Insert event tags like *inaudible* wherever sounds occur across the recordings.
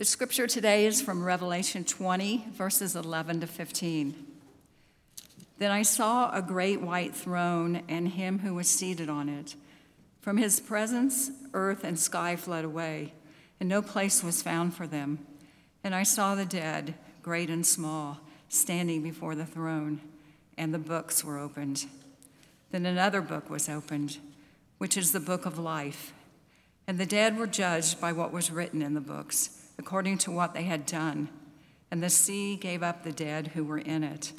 The scripture today is from Revelation 20, verses 11 to 15. Then I saw a great white throne and him who was seated on it. From his presence, earth and sky fled away, and no place was found for them. And I saw the dead, great and small, standing before the throne, and the books were opened. Then another book was opened, which is the book of life. And the dead were judged by what was written in the books according to what they had done. And the sea gave up the dead who were in it.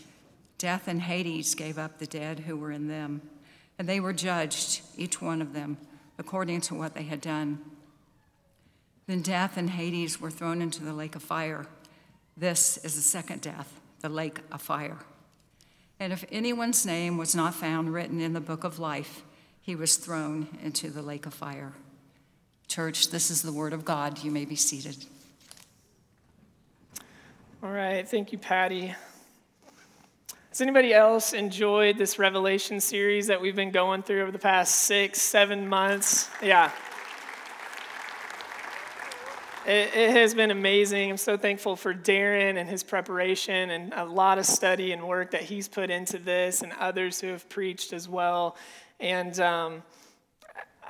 Death and Hades gave up the dead who were in them. And they were judged, each one of them, according to what they had done. Then death and Hades were thrown into the lake of fire. This is the second death, the lake of fire. And if anyone's name was not found written in the book of life, he was thrown into the lake of fire. Church, this is the word of God. You may be seated. All right, thank you, Patty. Has anybody else enjoyed this Revelation series that we've been going through over the past six, seven months? Yeah. It, it, has been amazing. I'm so thankful for Darren and his preparation and a lot of study and work that he's put into this and others who have preached as well. And, um,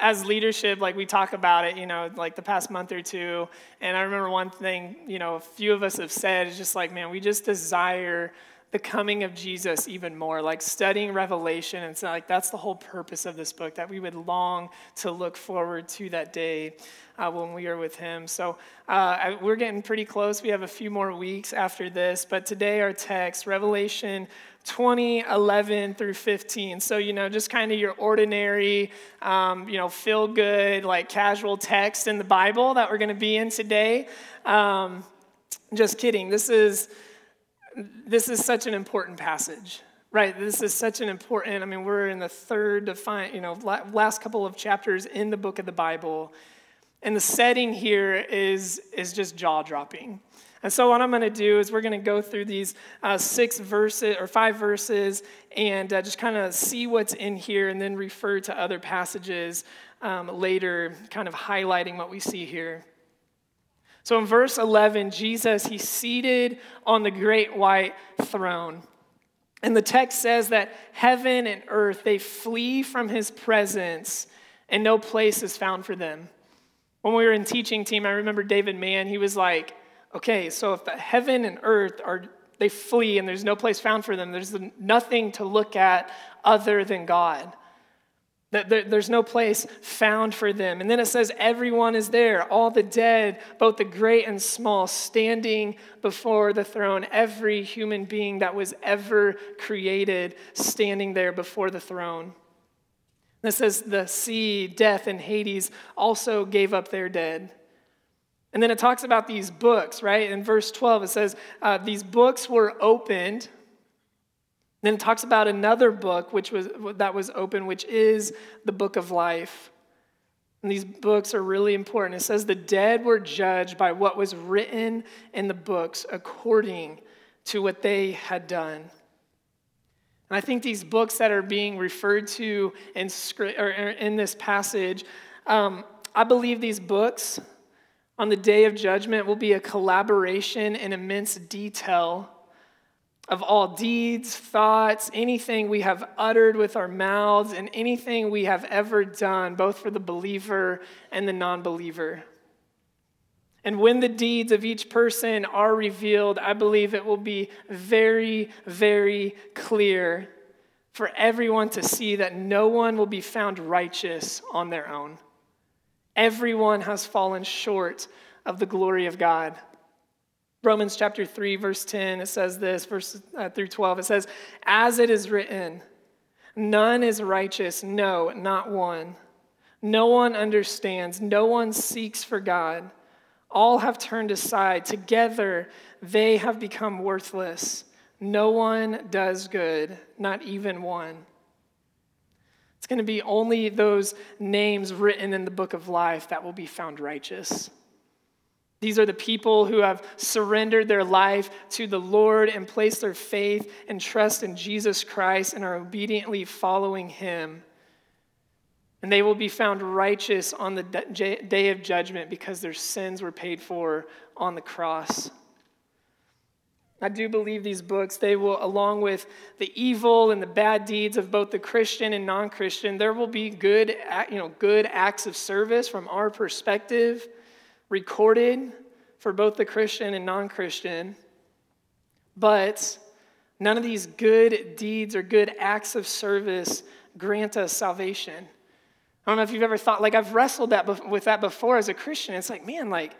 as leadership, like we talk about it, you know, like the past month or two. And I remember one thing, you know, a few of us have said is just like, man, we just desire the coming of Jesus even more, like studying Revelation. And so, like, that's the whole purpose of this book, that we would long to look forward to that day uh, when we are with Him. So, uh, we're getting pretty close. We have a few more weeks after this. But today, our text, Revelation 20, 11 through 15. So, you know, just kind of your ordinary, um, you know, feel good, like casual text in the Bible that we're going to be in today. Um, just kidding. This is, this is such an important passage. Right, this is such an important. I mean, we're in the third define, you know, last couple of chapters in the book of the Bible, and the setting here is is just jaw dropping. And so, what I'm going to do is we're going to go through these uh, six verses or five verses and uh, just kind of see what's in here and then refer to other passages um, later, kind of highlighting what we see here. So, in verse 11, Jesus, he's seated on the great white throne. And the text says that heaven and earth, they flee from his presence, and no place is found for them. When we were in teaching team, I remember David Mann, he was like, okay, so if the heaven and earth are, they flee and there's no place found for them, there's nothing to look at other than God. There's no place found for them. And then it says, everyone is there, all the dead, both the great and small, standing before the throne. Every human being that was ever created standing there before the throne. It says, the sea, death, and Hades also gave up their dead. And then it talks about these books, right? In verse 12, it says, uh, These books were opened. Then it talks about another book which was, that was open, which is the book of life. And these books are really important. It says, The dead were judged by what was written in the books according to what they had done. And I think these books that are being referred to in, in this passage, um, I believe these books on the day of judgment will be a collaboration in immense detail of all deeds, thoughts, anything we have uttered with our mouths, and anything we have ever done, both for the believer and the non believer. And when the deeds of each person are revealed, I believe it will be very, very clear for everyone to see that no one will be found righteous on their own. Everyone has fallen short of the glory of God. Romans chapter 3, verse 10, it says this, verse uh, through 12, it says, As it is written, none is righteous, no, not one. No one understands, no one seeks for God. All have turned aside. Together they have become worthless. No one does good, not even one. It's going to be only those names written in the book of life that will be found righteous. These are the people who have surrendered their life to the Lord and placed their faith and trust in Jesus Christ and are obediently following him. And they will be found righteous on the day of judgment because their sins were paid for on the cross. I do believe these books, they will, along with the evil and the bad deeds of both the Christian and non Christian, there will be good, you know, good acts of service from our perspective recorded for both the Christian and non Christian. But none of these good deeds or good acts of service grant us salvation. I don't know if you've ever thought, like, I've wrestled that with that before as a Christian. It's like, man, like,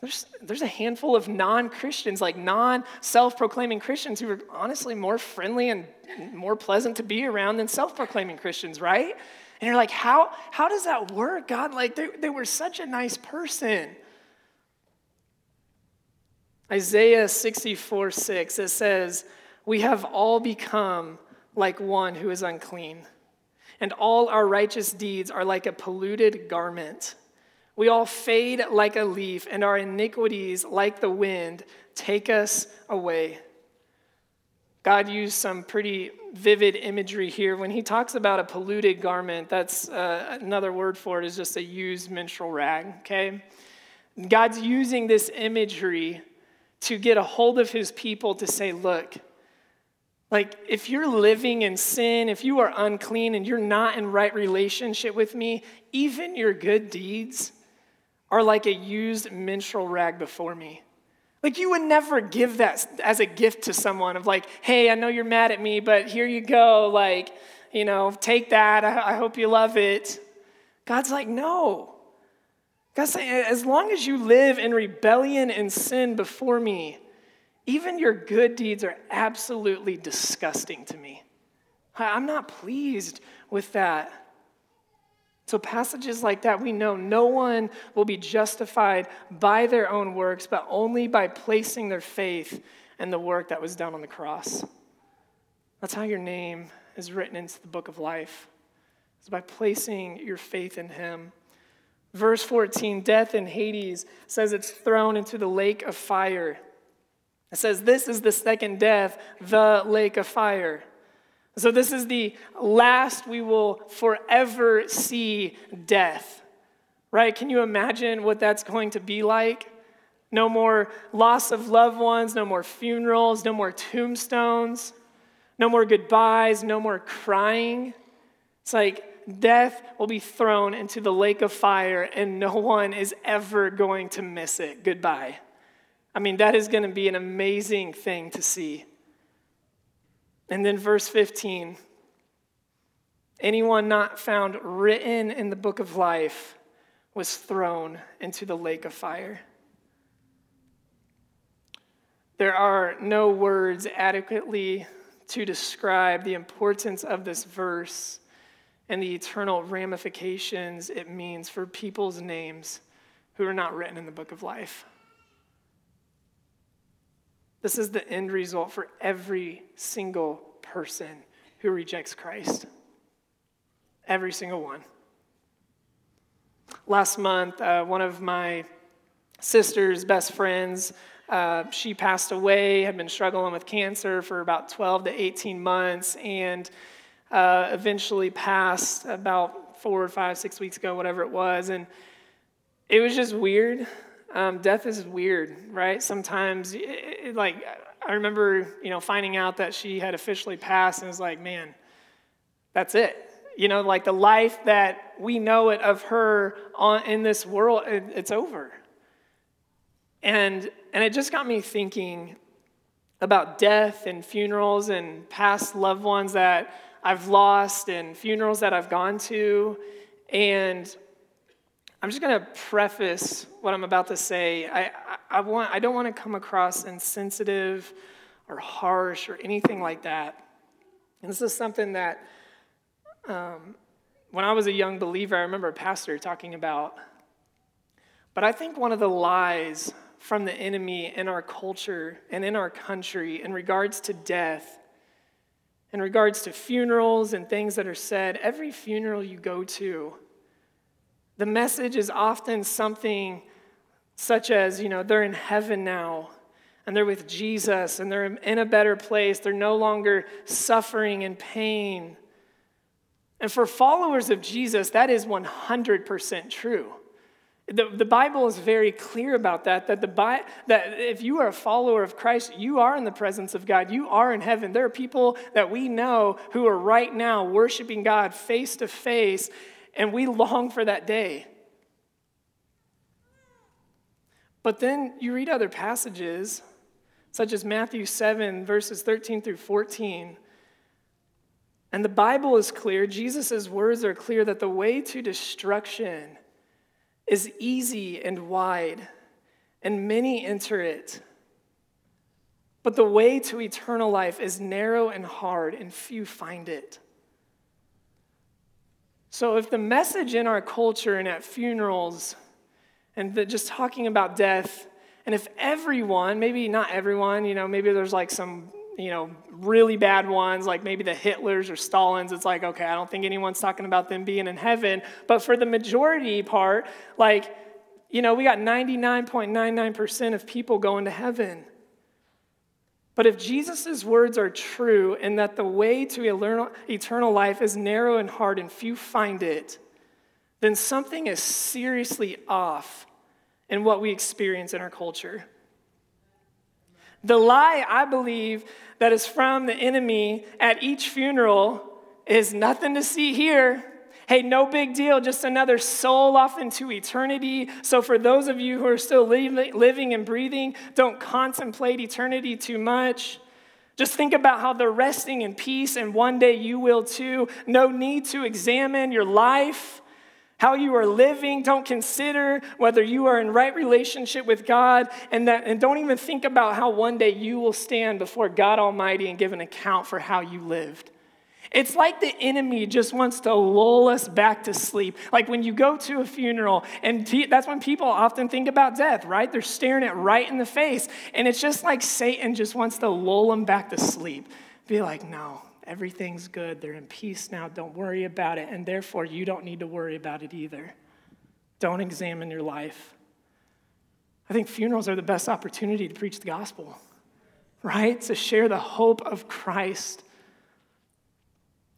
there's, there's a handful of non Christians, like non self proclaiming Christians, who are honestly more friendly and more pleasant to be around than self proclaiming Christians, right? And you're like, how, how does that work, God? Like, they, they were such a nice person. Isaiah 64 6, it says, We have all become like one who is unclean, and all our righteous deeds are like a polluted garment. We all fade like a leaf, and our iniquities, like the wind, take us away. God used some pretty vivid imagery here. When he talks about a polluted garment, that's uh, another word for it is just a used menstrual rag, okay? God's using this imagery to get a hold of his people to say, look, like if you're living in sin, if you are unclean and you're not in right relationship with me, even your good deeds, are like a used menstrual rag before me. Like you would never give that as a gift to someone of like, hey, I know you're mad at me, but here you go. Like, you know, take that. I, I hope you love it. God's like, no. God's saying, as long as you live in rebellion and sin before me, even your good deeds are absolutely disgusting to me. I'm not pleased with that. So, passages like that, we know no one will be justified by their own works, but only by placing their faith in the work that was done on the cross. That's how your name is written into the book of life, is by placing your faith in Him. Verse 14 Death in Hades says it's thrown into the lake of fire. It says, This is the second death, the lake of fire. So, this is the last we will forever see death, right? Can you imagine what that's going to be like? No more loss of loved ones, no more funerals, no more tombstones, no more goodbyes, no more crying. It's like death will be thrown into the lake of fire and no one is ever going to miss it. Goodbye. I mean, that is going to be an amazing thing to see. And then verse 15 anyone not found written in the book of life was thrown into the lake of fire. There are no words adequately to describe the importance of this verse and the eternal ramifications it means for people's names who are not written in the book of life. This is the end result for every single person who rejects Christ. Every single one. Last month, uh, one of my sister's best friends, uh, she passed away, had been struggling with cancer for about 12 to 18 months, and uh, eventually passed about four or five, six weeks ago, whatever it was. And it was just weird um, death is weird, right? Sometimes, it, it, like, I remember, you know, finding out that she had officially passed, and was like, man, that's it. You know, like the life that we know it of her on, in this world, it, it's over. And, and it just got me thinking about death and funerals and past loved ones that I've lost and funerals that I've gone to. And I'm just going to preface what I'm about to say. I, I, want, I don't want to come across insensitive or harsh or anything like that. And this is something that, um, when I was a young believer, I remember a pastor talking about. But I think one of the lies from the enemy in our culture and in our country in regards to death, in regards to funerals and things that are said, every funeral you go to, the message is often something such as, you know, they're in heaven now and they're with Jesus and they're in a better place. They're no longer suffering and pain. And for followers of Jesus, that is 100% true. The, the Bible is very clear about that, that, the, that if you are a follower of Christ, you are in the presence of God. You are in heaven. There are people that we know who are right now worshiping God face to face, and we long for that day. But then you read other passages, such as Matthew 7, verses 13 through 14. And the Bible is clear, Jesus' words are clear that the way to destruction is easy and wide, and many enter it. But the way to eternal life is narrow and hard, and few find it. So, if the message in our culture and at funerals and the, just talking about death, and if everyone, maybe not everyone, you know, maybe there's like some you know, really bad ones, like maybe the Hitlers or Stalins, it's like, okay, I don't think anyone's talking about them being in heaven. But for the majority part, like, you know, we got 99.99% of people going to heaven. But if Jesus' words are true and that the way to eternal life is narrow and hard and few find it, then something is seriously off in what we experience in our culture. The lie, I believe, that is from the enemy at each funeral is nothing to see here. Hey, no big deal, just another soul off into eternity. So, for those of you who are still living and breathing, don't contemplate eternity too much. Just think about how they're resting in peace, and one day you will too. No need to examine your life how you are living. Don't consider whether you are in right relationship with God, and, that, and don't even think about how one day you will stand before God Almighty and give an account for how you lived. It's like the enemy just wants to lull us back to sleep. Like when you go to a funeral, and that's when people often think about death, right? They're staring it right in the face. And it's just like Satan just wants to lull them back to sleep. Be like, no, Everything's good. They're in peace now. Don't worry about it. And therefore, you don't need to worry about it either. Don't examine your life. I think funerals are the best opportunity to preach the gospel, right? To share the hope of Christ.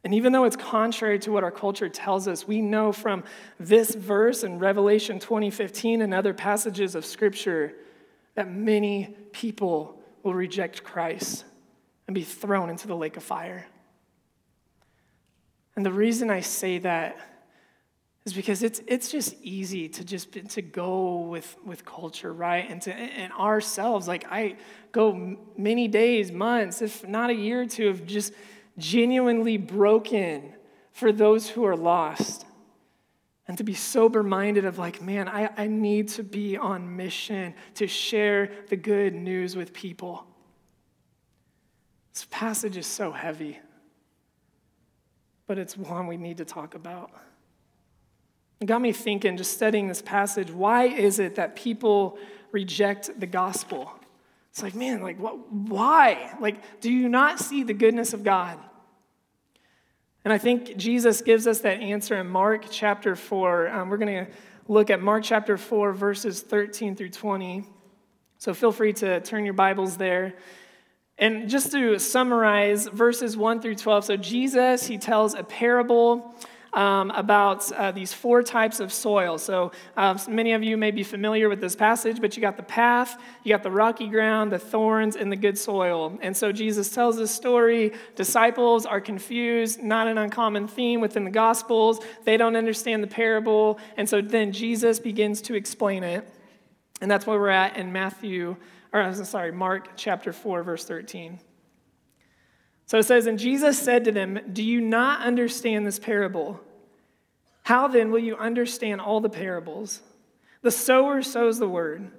And even though it's contrary to what our culture tells us, we know from this verse in Revelation 2015 and other passages of Scripture that many people will reject Christ and be thrown into the lake of fire. And the reason I say that is because it's, it's just easy to just to go with, with culture, right? And to and ourselves, like I go many days, months, if not a year or two, of just genuinely broken for those who are lost. And to be sober minded of like, man, I, I need to be on mission to share the good news with people. This passage is so heavy but it's one we need to talk about. It got me thinking, just studying this passage, why is it that people reject the gospel? It's like, man, like, what, why? Like, do you not see the goodness of God? And I think Jesus gives us that answer in Mark chapter 4. Um, we're going to look at Mark chapter 4, verses 13 through 20. So feel free to turn your Bibles there. And just to summarize verses 1 through 12, so Jesus, he tells a parable um, about uh, these four types of soil. So uh, many of you may be familiar with this passage, but you got the path, you got the rocky ground, the thorns, and the good soil. And so Jesus tells this story. Disciples are confused, not an uncommon theme within the Gospels. They don't understand the parable. And so then Jesus begins to explain it. And that's where we're at in Matthew or sorry, Mark chapter 4, verse 13. So it says, And Jesus said to them, Do you not understand this parable? How then will you understand all the parables? The sower sows the word,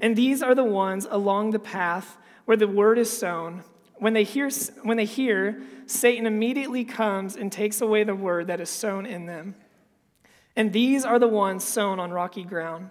and these are the ones along the path where the word is sown. When they hear, when they hear Satan immediately comes and takes away the word that is sown in them. And these are the ones sown on rocky ground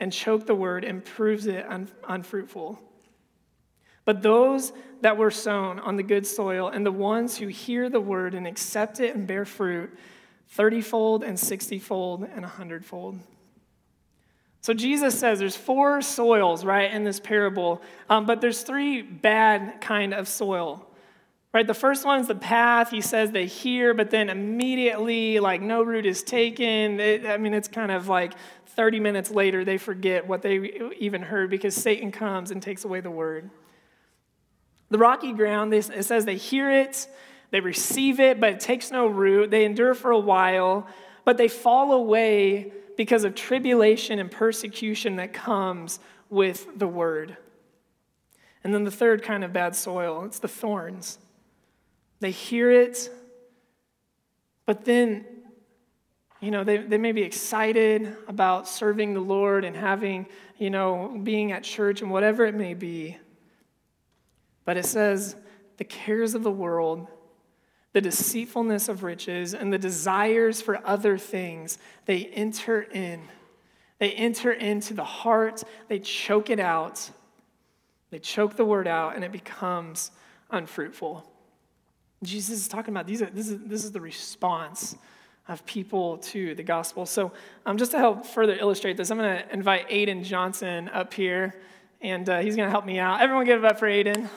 and choke the word and proves it un- unfruitful. But those that were sown on the good soil and the ones who hear the word and accept it and bear fruit, thirtyfold and sixtyfold and a hundredfold. So Jesus says there's four soils, right, in this parable, um, but there's three bad kind of soil. Right, the first one is the path. He says they hear, but then immediately, like, no root is taken. It, I mean, it's kind of like 30 minutes later, they forget what they even heard because Satan comes and takes away the word. The rocky ground, it says they hear it, they receive it, but it takes no root. They endure for a while, but they fall away because of tribulation and persecution that comes with the word. And then the third kind of bad soil, it's the thorns. They hear it, but then, you know, they, they may be excited about serving the Lord and having, you know, being at church and whatever it may be. But it says, the cares of the world, the deceitfulness of riches, and the desires for other things, they enter in. They enter into the heart, they choke it out, they choke the word out, and it becomes unfruitful. Jesus is talking about these are, this, is, this is the response of people to the gospel. So, um, just to help further illustrate this, I'm going to invite Aiden Johnson up here, and uh, he's going to help me out. Everyone give it up for Aiden.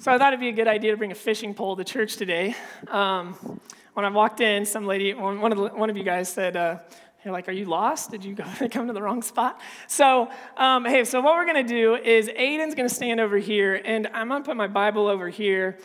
so, I thought it'd be a good idea to bring a fishing pole to church today. Um, when I walked in, some lady, one of, the, one of you guys said, uh, you're like, are you lost? Did you go, *laughs* come to the wrong spot? So, um, hey, so what we're going to do is Aiden's going to stand over here, and I'm going to put my Bible over here.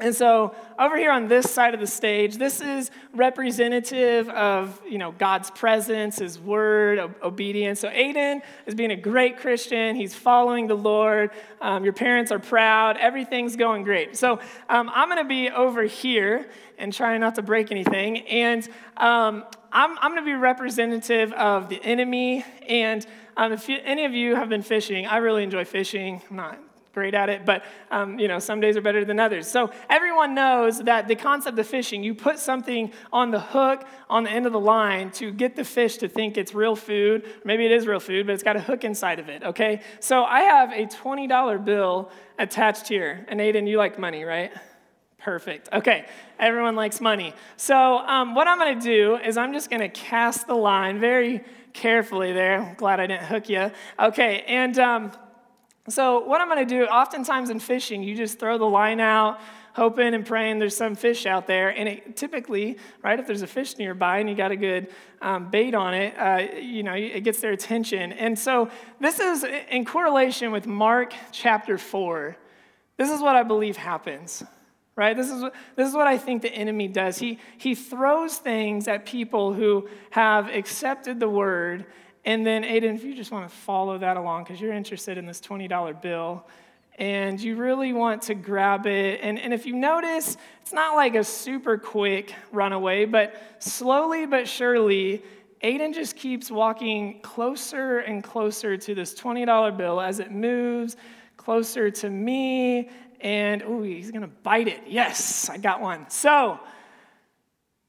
And so, over here on this side of the stage, this is representative of you know God's presence, His Word, obedience. So Aiden is being a great Christian. He's following the Lord. Um, your parents are proud. Everything's going great. So um, I'm going to be over here and trying not to break anything. And um, I'm, I'm going to be representative of the enemy. And um, if you, any of you have been fishing, I really enjoy fishing. I'm not great at it, but um, you know, some days are better than others. So everyone knows that the concept of fishing, you put something on the hook on the end of the line to get the fish to think it's real food. Maybe it is real food, but it's got a hook inside of it, okay? So I have a $20 bill attached here. And Aiden, you like money, right? Perfect. Okay, everyone likes money. So, um, what I'm going to do is I'm just going to cast the line very carefully there. I'm glad I didn't hook you. Okay, and um, so what I'm going to do, oftentimes in fishing, you just throw the line out, hoping and praying there's some fish out there. And it, typically, right, if there's a fish nearby and you got a good um, bait on it, uh, you know, it gets their attention. And so this is in correlation with Mark chapter 4. This is what I believe happens right? This is, this is what I think the enemy does. He, he throws things at people who have accepted the word. And then, Aiden, if you just want to follow that along, because you're interested in this $20 bill, and you really want to grab it. And, and if you notice, it's not like a super quick runaway, but slowly but surely, Aiden just keeps walking closer and closer to this $20 bill as it moves closer to me and oh, he's gonna bite it. Yes, I got one. So,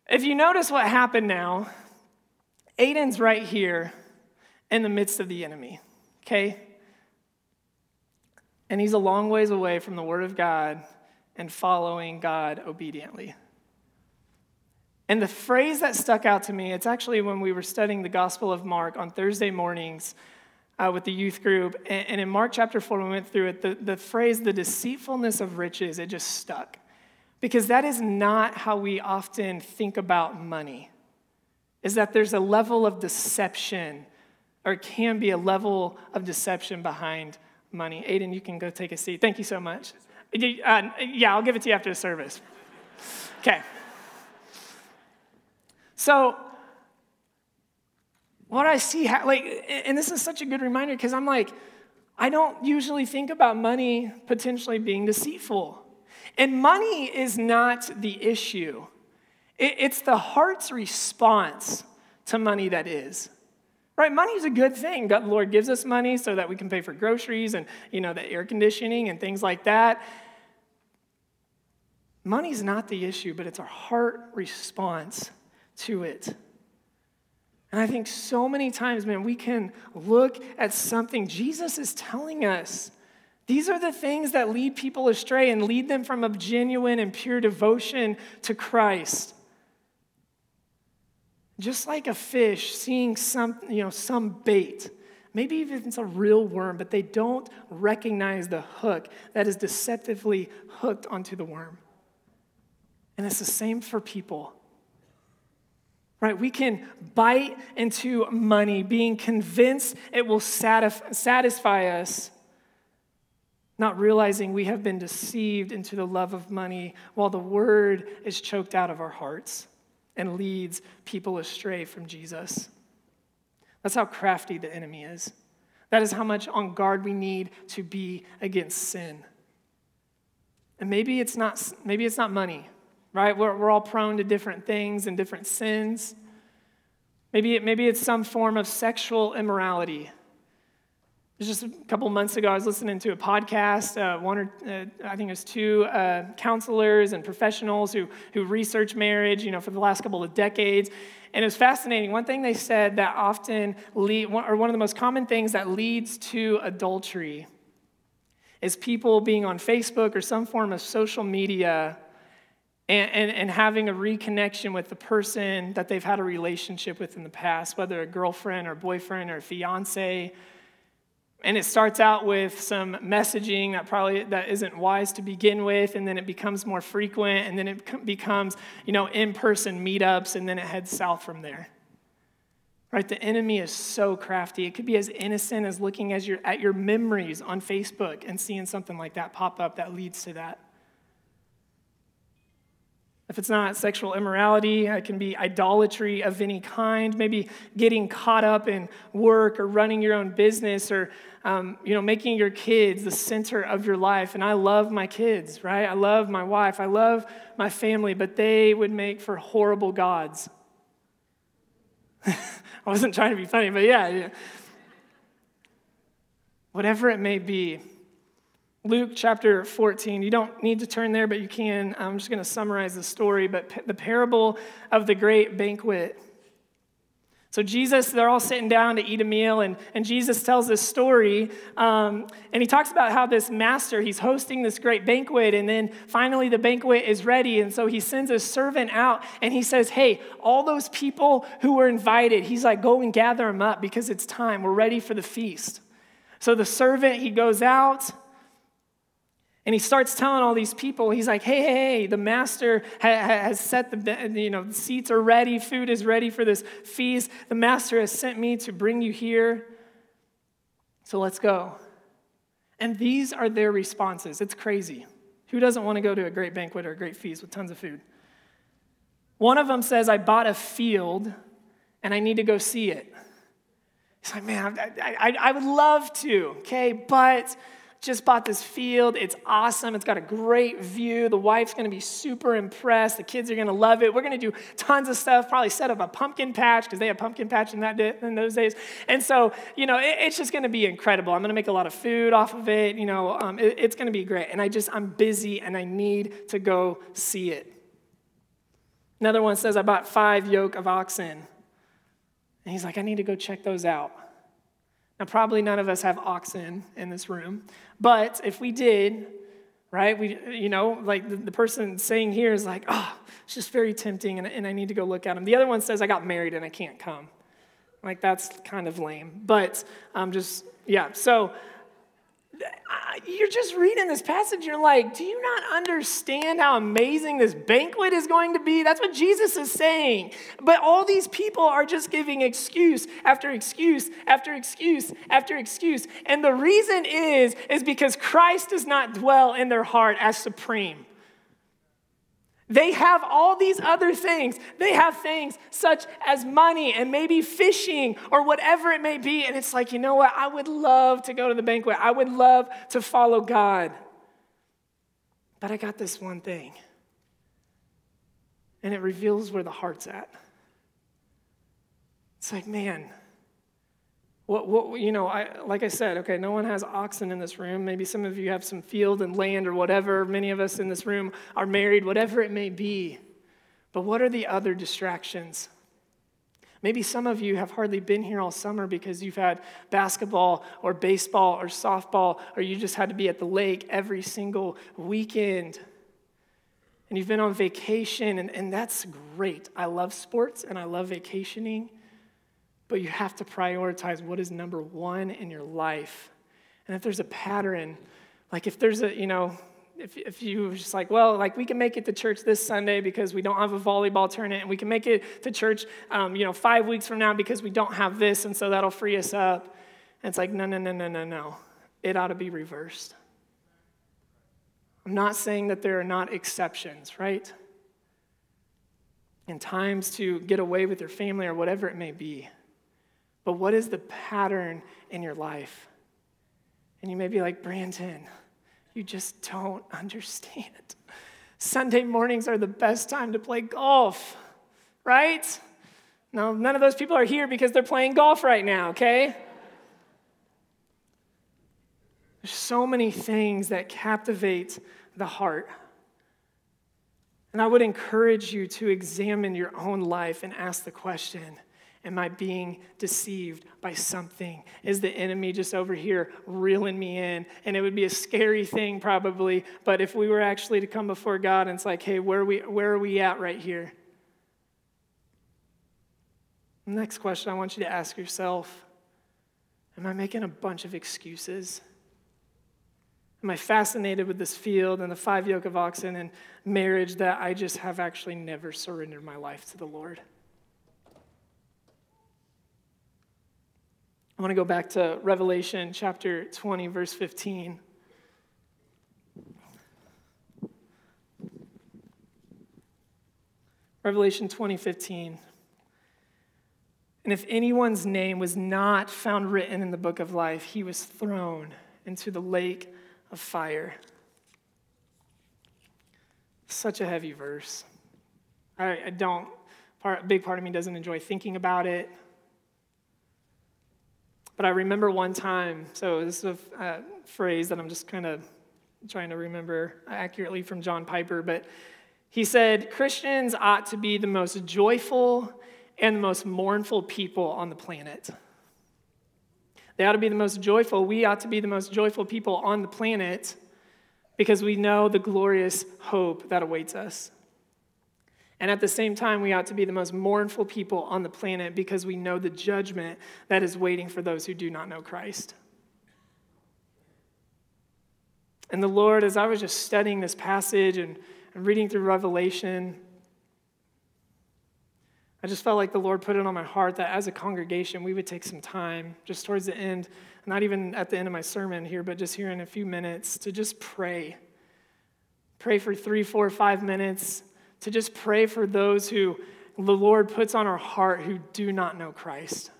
if you notice what happened now, Aiden's right here in the midst of the enemy, okay? And he's a long ways away from the Word of God and following God obediently. And the phrase that stuck out to me, it's actually when we were studying the Gospel of Mark on Thursday mornings uh, with the youth group. And, and, in Mark chapter 4, we went through it, the, the phrase, the deceitfulness of riches, it just stuck. Because that is not how we often think about money, is that there's a level of deception, or can be a level of deception behind money. Aiden, you can go take a seat. Thank you so much. Uh, yeah, I'll give it to you after the service. Okay. So, what I see, like, and this is such a good reminder because I'm like, I don't usually think about money potentially being deceitful. And money is not the issue, it's the heart's response to money that is. Right? Money is a good thing. God, the Lord gives us money so that we can pay for groceries and, you know, the air conditioning and things like that. Money's not the issue, but it's our heart response to it. And I think so many times, man, we can look at something Jesus is telling us. These are the things that lead people astray and lead them from a genuine and pure devotion to Christ. Just like a fish seeing some, you know, some bait, maybe even it's a real worm, but they don't recognize the hook that is deceptively hooked onto the worm. And it's the same for people. Right? We can bite into money, being convinced it will satisfy us, not realizing we have been deceived into the love of money while the word is choked out of our hearts and leads people astray from Jesus. That's how crafty the enemy is. That is how much on guard we need to be against sin. And maybe it's not, maybe it's not money, right? We're, we're all prone to different things and different sins. Maybe, it, maybe it's some form of sexual immorality just a couple months ago, I was listening to a podcast. Uh, one or uh, I think it was two uh, counselors and professionals who who research marriage, you know, for the last couple of decades, and it was fascinating. One thing they said that often lead, or one of the most common things that leads to adultery, is people being on Facebook or some form of social media. And, and, and having a reconnection with the person that they've had a relationship with in the past, whether a girlfriend or boyfriend or fiance, and it starts out with some messaging that probably that isn't wise to begin with and then it becomes more frequent and then it becomes you know in-person meetups and then it heads south from there. Right? The enemy is so crafty. It could be as innocent as looking as your, at your memories on facebook and seeing something like that pop up that leads to that if it's not sexual immorality, it can be idolatry of any kind, maybe getting caught up in work or running your own business or um, you know, making your kids the center of your life. And I love my kids, right? I love my wife. I love my family, but they would make for horrible gods. *laughs* I wasn't trying to be funny, but yeah, yeah. Whatever it may be, Luke chapter 14. You don't need to turn there, but you can. I'm just going to summarize the story. But the parable of the great banquet. So, Jesus, they're all sitting down to eat a meal, and, and Jesus tells this story. Um, and he talks about how this master, he's hosting this great banquet, and then finally the banquet is ready. And so he sends a servant out, and he says, Hey, all those people who were invited, he's like, Go and gather them up because it's time. We're ready for the feast. So the servant, he goes out. And he starts telling all these people, he's like, hey, hey, hey, the master has set the, you know, the seats are ready, food is ready for this feast. The master has sent me to bring you here. So let's go. And these are their responses. It's crazy. Who doesn't want to go to a great banquet or a great feast with tons of food? One of them says, I bought a field and I need to go see it. He's like, man, I, I, I would love to, okay, but just bought this field. It's awesome. It's got a great view. The wife's going to be super impressed. The kids are going to love it. We're going to do tons of stuff, probably set up a pumpkin patch because they had pumpkin patch in, that day, in those days. And so, you know, it, it's just going to be incredible. I'm going to make a lot of food off of it. You know, um, it, it's going to be great. And I just, I'm busy and I need to go see it. Another one says, I bought five yoke of oxen. And he's like, I need to go check those out. Now, probably none of us have oxen in this room, but if we did, right, we, you know, like the, the person saying here is like, oh, it's just very tempting and, and I need to go look at them. The other one says, I got married and I can't come. Like, that's kind of lame, but I'm um, just, yeah. So, you're just reading this passage, you're like, do you not understand how amazing this banquet is going to be? That's what Jesus is saying. But all these people are just giving excuse after excuse after excuse after excuse. And the reason is, is because Christ does not dwell in their heart as supreme. They have all these other things. They have things such as money and maybe fishing or whatever it may be. And it's like, you know what? I would love to go to the banquet. I would love to follow God. But I got this one thing. And it reveals where the heart's at. It's like, man, What, what, you know, I, like I said, okay, no one has oxen in this room. Maybe some of you have some field and land or whatever. Many of us in this room are married, whatever it may be. But what are the other distractions? Maybe some of you have hardly been here all summer because you've had basketball or baseball or softball, or you just had to be at the lake every single weekend. And you've been on vacation, and, and that's great. I love sports and I love vacationing. But you have to prioritize what is number one in your life. And if there's a pattern, like if there's a, you know, if, if you just like, well, like we can make it to church this Sunday because we don't have a volleyball tournament, and we can make it to church, um, you know, five weeks from now because we don't have this, and so that'll free us up. And it's like, no, no, no, no, no, no. It ought to be reversed. I'm not saying that there are not exceptions, right? In times to get away with your family or whatever it may be. But what is the pattern in your life? And you may be like, Brandon, you just don't *laughs* understand. Sunday mornings are the best time to play golf, right? Now, none of those people are here because they're playing golf right now, okay? There's so many things that captivate the heart. And I would encourage you to examine your own life and ask the question Am I being deceived by something? Is the enemy just over here reeling me in? And it would be a scary thing, probably. But if we were actually to come before God and it's like, hey, where are we, where are we at right here? Next question I want you to ask yourself Am I making a bunch of excuses? Am I fascinated with this field and the five yoke of oxen and marriage that I just have actually never surrendered my life to the Lord? I want to go back to Revelation chapter 20, verse 15. Revelation 20, 15. And if anyone's name was not found written in the book of life, he was thrown into the lake of fire. Such a heavy verse. I, I don't, part, a big part of me doesn't enjoy thinking about it. But I remember one time, so this is a uh, phrase that I'm just kind of trying to remember accurately from John Piper, but he said, Christians ought to be the most joyful and the most mournful people on the planet. They ought to be the most joyful. We ought to be the most joyful people on the planet because we know the glorious hope that awaits us. And at the same time, we ought to be the most mournful people on the planet because we know the judgment that is waiting for those who do not know Christ. And the Lord, as I was just studying this passage and, and reading through Revelation, I just felt like the Lord put it on my heart that as a congregation, we would take some time, just towards the end, not even at the end of my sermon here, but just here in a few minutes, to just pray. Pray for three, four, five minutes to just pray for those who the Lord puts on our heart who do not know Christ.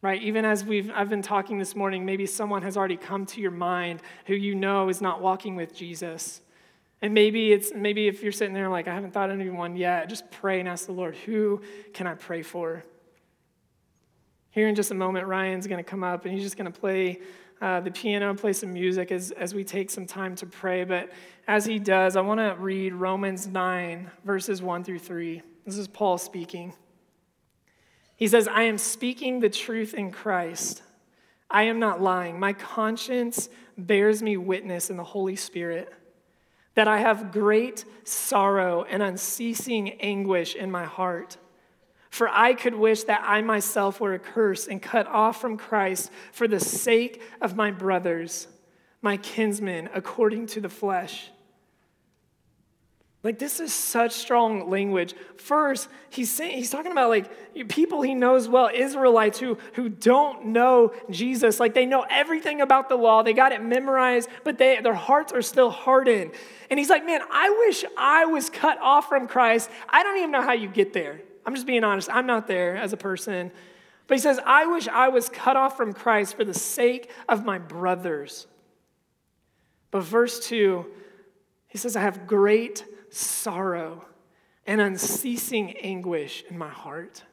Right? Even as we've I've been talking this morning, maybe someone has already come to your mind who you know is not walking with Jesus. And maybe it's maybe if you're sitting there like I haven't thought of anyone yet, just pray and ask the Lord, who can I pray for? Here in just a moment, Ryan's to come up and he's just to play uh, the piano, and play some music as, as we take some time to pray. But as he does, I want to read Romans 9, verses 1 through 3. This is Paul speaking. He says, I am speaking the truth in Christ. I am not lying. My conscience bears me witness in the Holy Spirit that I have great sorrow and unceasing anguish in my heart. For I could wish that I myself were accursed and cut off from Christ for the sake of my brothers, my kinsmen, according to the flesh. Like, this is such strong language. First, he's, saying, he's talking about like people he knows well, Israelites who, who don't know Jesus. Like, they know everything about the law, they got it memorized, but they, their hearts are still hardened. And he's like, man, I wish I was cut off from Christ. I don't even know how you get there. I'm just being honest. I'm not there as a person. But he says, I wish I was cut off from Christ for the sake of my brothers. But verse 2, he says, I have great sorrow and unceasing anguish in my heart.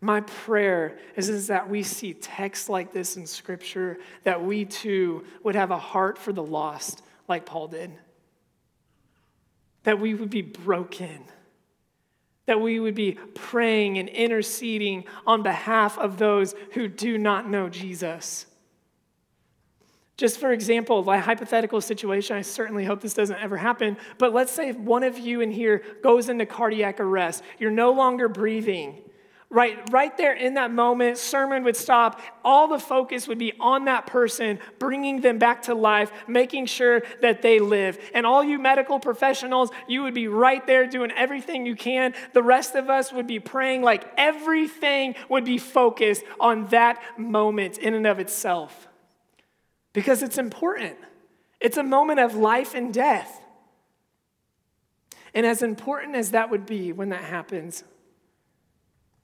My prayer is, is that we see texts like this in Scripture, that we too would have a heart for the lost, like Paul did. That we would be broken. That we would be praying and interceding on behalf of those who do not know Jesus. Just for example, my hypothetical situation, I certainly hope this doesn't ever happen, but let's say one of you in here goes into cardiac arrest. You're no longer breathing. Right, right there in that moment, sermon would stop. All the focus would be on that person, bringing them back to life, making sure that they live. And all you medical professionals, you would be right there doing everything you can. The rest of us would be praying like everything would be focused on that moment in and of itself because it's important. It's a moment of life and death. And as important as that would be when that happens,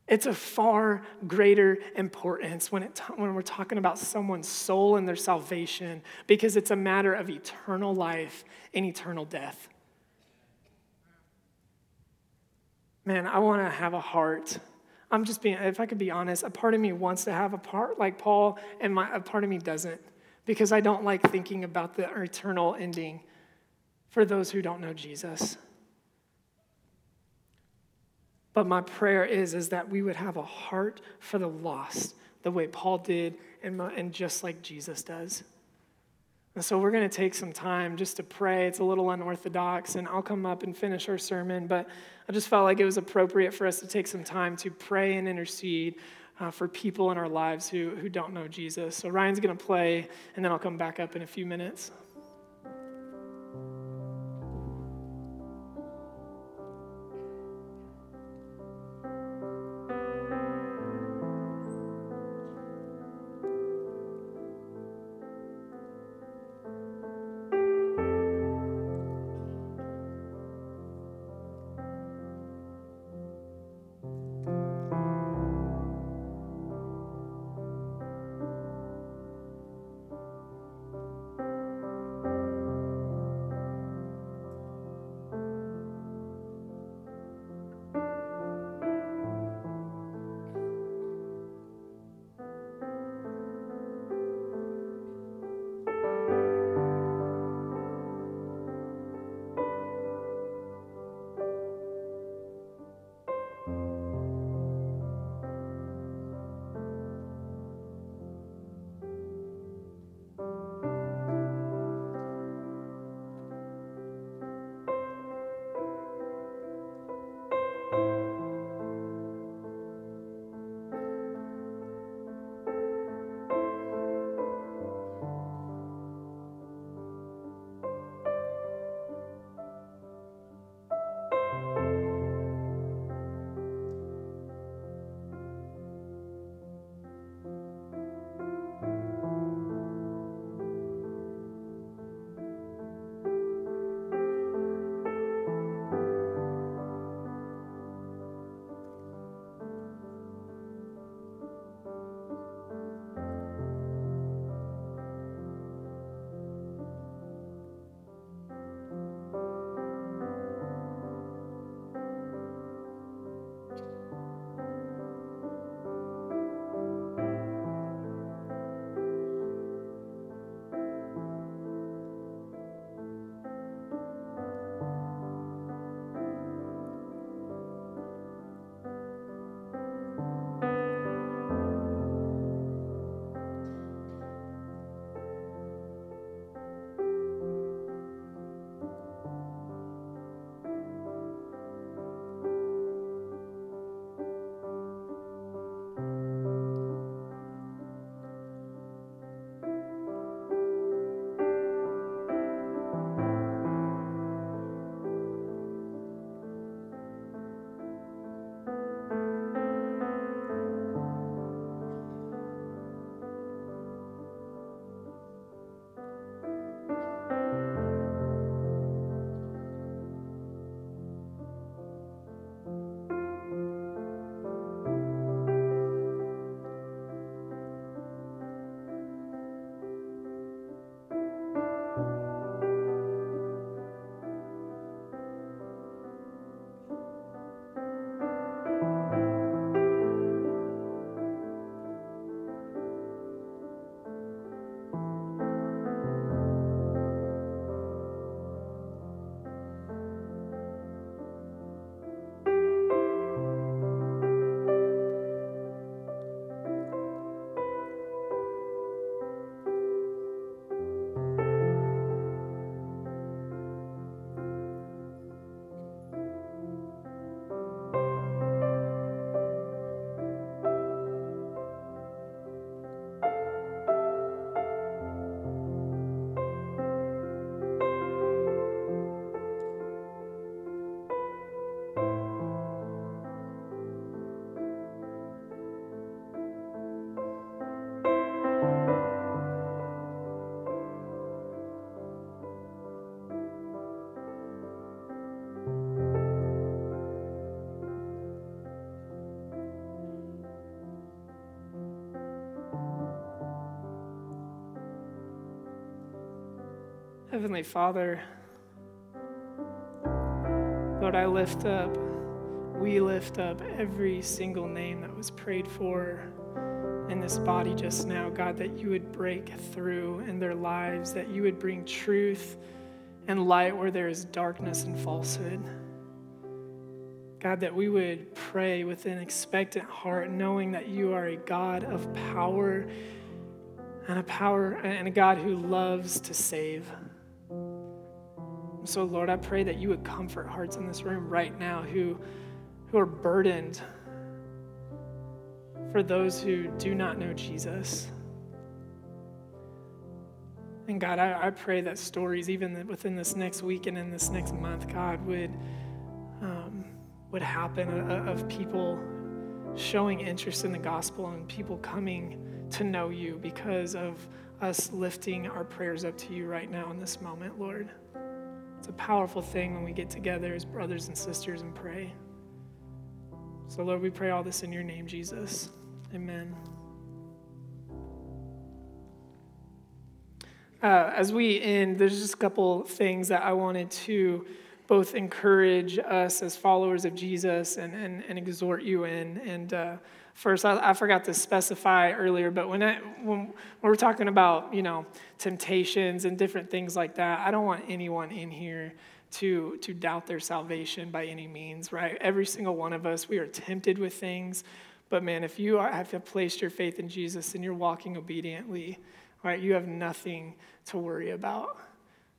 it's a far greater importance when, it, when we're talking about someone's soul and their salvation because it's a matter of eternal life and eternal death. Man, I want to have a heart. I'm just being, if I could be honest, a part of me wants to have a part like Paul, and my, a part of me doesn't because I don't like thinking about the eternal ending for those who don't know Jesus. But my prayer is, is that we would have a heart for the lost, the way Paul did, and, and just like Jesus does. And so we're going to take some time just to pray. It's a little unorthodox, and I'll come up and finish our sermon, but I just felt like it was appropriate for us to take some time to pray and intercede uh, for people in our lives who, who don't know Jesus. So Ryan's going to play, and then I'll come back up in a few minutes. Heavenly Father, Lord, I lift up, we lift up every single name that was prayed for in this body just now, God, that you would break through in their lives, that you would bring truth and light where there is darkness and falsehood. God, that we would pray with an expectant heart, knowing that you are a God of power and a power and a God who loves to save. So, Lord, I pray that you would comfort hearts in this room right now who, who are burdened for those who do not know Jesus. And God, I, I pray that stories, even within this next week and in this next month, God, would, um, would happen of people showing interest in the gospel and people coming to know you because of us lifting our prayers up to you right now in this moment, Lord. It's a powerful thing when we get together as brothers and sisters and pray. So, Lord, we pray all this in your name, Jesus. Amen. Uh, as we end, there's just a couple things that I wanted to both encourage us as followers of Jesus and, and, and exhort you in. And uh, first, I, I, forgot to specify earlier, but when, I, when, we're talking about, you know, temptations and different things like that, I don't want anyone in here to, to doubt their salvation by any means, right? Every single one of us, we are tempted with things. But man, if you are, have placed your faith in Jesus and you're walking obediently, right, you have nothing to worry about.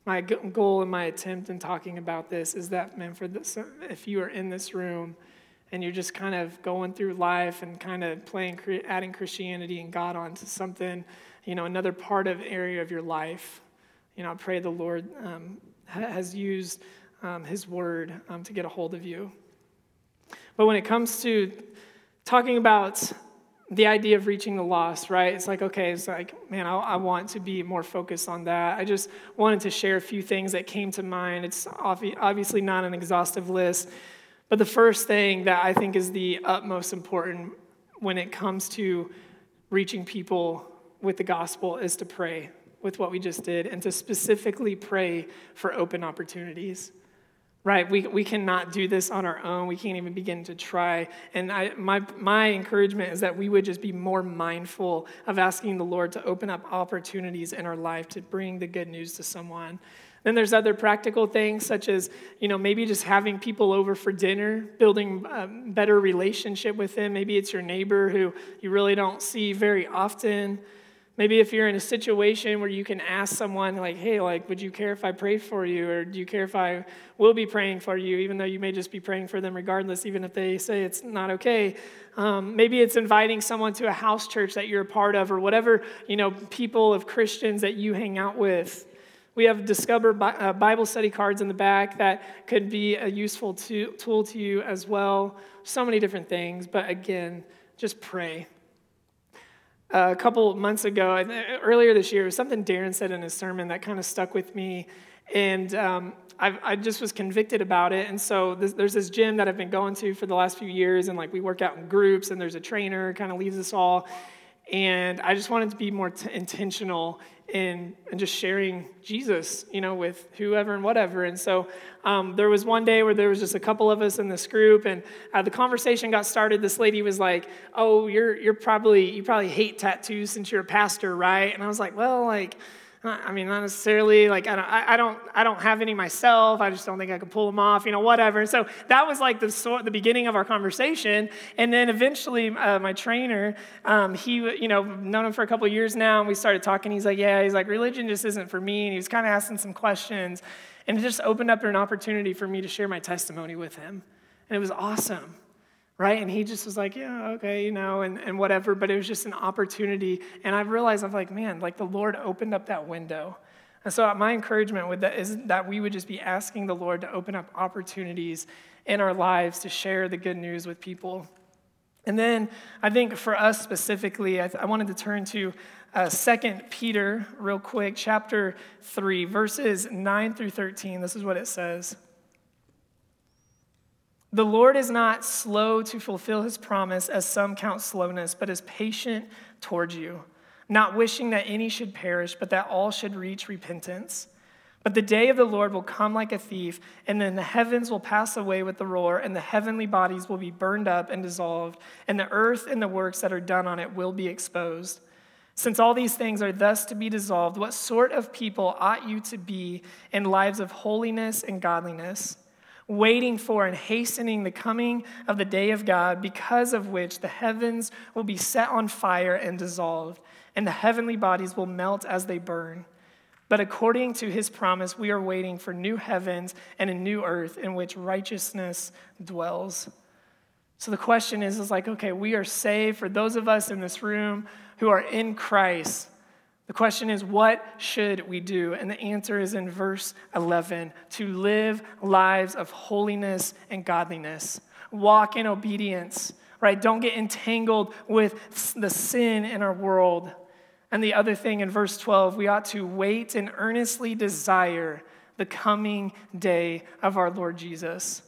My goal and my attempt in talking about this is that, man, for this, if you are in this room and you're just kind of going through life and kind of playing, adding Christianity and God onto something, you know, another part of area of your life, you know, I pray the Lord um, has used um, His word um, to get a hold of you. But when it comes to talking about the idea of reaching the lost, right? It's like, okay, it's like, man, I, I, want to be more focused on that. I just wanted to share a few things that came to mind. It's obviously not an exhaustive list, but the first thing that I think is the utmost important when it comes to reaching people with the gospel is to pray with what we just did and to specifically pray for open opportunities right? We, we cannot do this on our own. We can't even begin to try. And I, my, my encouragement is that we would just be more mindful of asking the Lord to open up opportunities in our life to bring the good news to someone. Then there's other practical things, such as, you know, maybe just having people over for dinner, building a better relationship with them. Maybe it's your neighbor who you really don't see very often. Maybe if you're in a situation where you can ask someone, like, hey, like, would you care if I prayed for you? Or do you care if I will be praying for you, even though you may just be praying for them regardless, even if they say it's not okay? Um, maybe it's inviting someone to a house church that you're a part of, or whatever, you know, people of Christians that you hang out with. We have Discover uh, Bible study cards in the back that could be a useful tool to you as well. So many different things, but again, just pray a couple months ago, earlier this year, was something Darren said in his sermon that kind of stuck with me. And um, I, just was convicted about it. And so this, there's this gym that I've been going to for the last few years, and like we work out in groups, and there's a trainer kind of leads us all. And I just wanted to be more t- intentional in, in just sharing Jesus, you know, with whoever and whatever. And so um, there was one day where there was just a couple of us in this group, and uh, the conversation got started. This lady was like, "Oh, you're you're probably you probably hate tattoos since you're a pastor, right?" And I was like, "Well, like." I mean, not necessarily. Like, I don't, I don't, I don't have any myself. I just don't think I could pull them off. You know, whatever. So that was like the sort, the beginning of our conversation. And then eventually, uh, my trainer, um, he, you know, known him for a couple years now, and we started talking. He's like, yeah, he's like, religion just isn't for me. And he was kind of asking some questions, and it just opened up an opportunity for me to share my testimony with him, and it was awesome right? And he just was like, yeah, okay, you know, and, and whatever. But it was just an opportunity. And I realized, I'm like, man, like the Lord opened up that window. And so my encouragement with that is that we would just be asking the Lord to open up opportunities in our lives to share the good news with people. And then I think for us specifically, I, th- I wanted to turn to uh, 2 Peter real quick, chapter 3, verses 9 through 13. This is what it says. The Lord is not slow to fulfill his promise, as some count slowness, but is patient towards you, not wishing that any should perish, but that all should reach repentance. But the day of the Lord will come like a thief, and then the heavens will pass away with the roar, and the heavenly bodies will be burned up and dissolved, and the earth and the works that are done on it will be exposed. Since all these things are thus to be dissolved, what sort of people ought you to be in lives of holiness and godliness, waiting for and hastening the coming of the day of God, because of which the heavens will be set on fire and dissolved, and the heavenly bodies will melt as they burn? But according to his promise, we are waiting for new heavens and a new earth in which righteousness dwells. So the question is, is like, okay, we are saved. For those of us in this room who are in Christ, the question is, what should we do? And the answer is in verse 11 to live lives of holiness and godliness, walk in obedience, right? Don't get entangled with the sin in our world. And the other thing in verse 12, we ought to wait and earnestly desire the coming day of our Lord Jesus.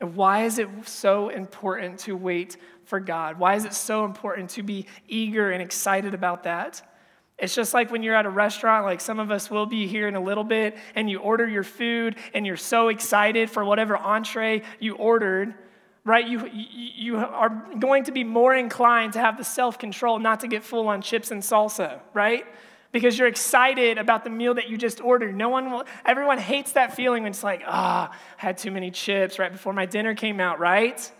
And why is it so important to wait for God? Why is it so important to be eager and excited about that? It's just like when you're at a restaurant, like some of us will be here in a little bit, and you order your food and you're so excited for whatever entree you ordered right? You, you are going to be more inclined to have the self control not to get full on chips and salsa, right? Because you're excited about the meal that you just ordered. No one will, everyone hates that feeling when it's like, ah, oh, I had too many chips right before my dinner came out, right?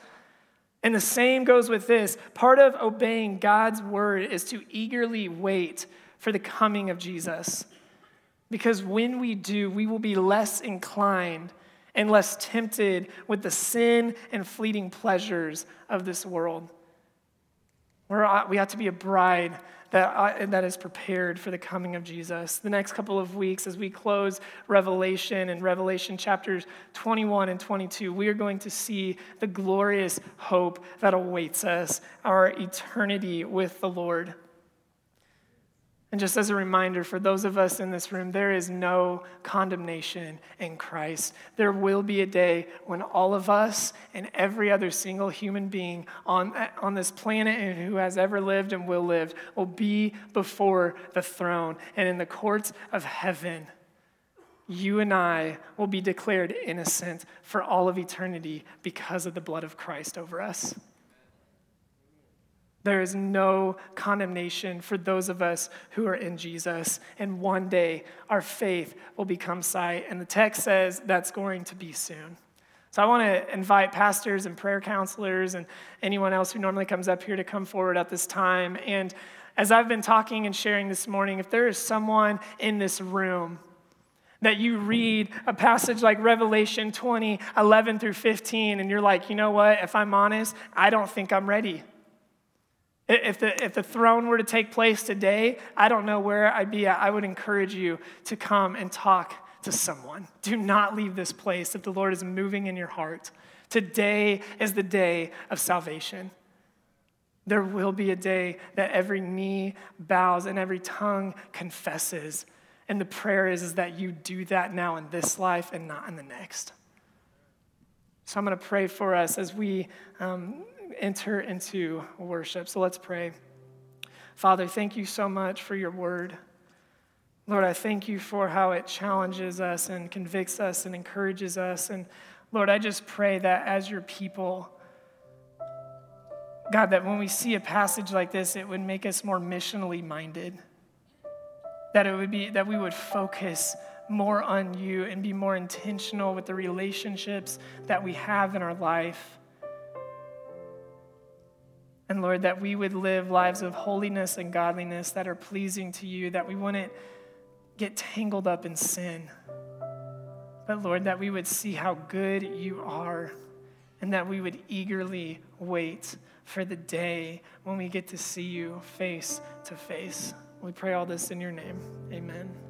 And the same goes with this. Part of obeying God's word is to eagerly wait for the coming of Jesus. Because when we do, we will be less inclined and less tempted with the sin and fleeting pleasures of this world. We're, we ought to be a bride that, uh, that is prepared for the coming of Jesus. The next couple of weeks, as we close Revelation and Revelation chapters 21 and 22, we are going to see the glorious hope that awaits us, our eternity with the Lord. And just as a reminder for those of us in this room, there is no condemnation in Christ. There will be a day when all of us and every other single human being on, on this planet and who has ever lived and will live will be before the throne and in the courts of heaven. You and I will be declared innocent for all of eternity because of the blood of Christ over us. There is no condemnation for those of us who are in Jesus. And one day our faith will become sight. And the text says that's going to be soon. So I want to invite pastors and prayer counselors and anyone else who normally comes up here to come forward at this time. And as I've been talking and sharing this morning, if there is someone in this room that you read a passage like Revelation 20, 11 through 15, and you're like, you know what, if I'm honest, I don't think I'm ready. If the, if the throne were to take place today, I don't know where I'd be at. I would encourage you to come and talk to someone. Do not leave this place if the Lord is moving in your heart. Today is the day of salvation. There will be a day that every knee bows and every tongue confesses. And the prayer is, is that you do that now in this life and not in the next. So I'm going to pray for us as we um, enter into worship. So let's pray. Father, thank you so much for your word. Lord, I thank you for how it challenges us and convicts us and encourages us. And Lord, I just pray that as your people, God, that when we see a passage like this, it would make us more missionally minded. That it would be that we would focus more on you and be more intentional with the relationships that we have in our life. And Lord, that we would live lives of holiness and godliness that are pleasing to you, that we wouldn't get tangled up in sin. But Lord, that we would see how good you are and that we would eagerly wait for the day when we get to see you face to face. We pray all this in your name. Amen.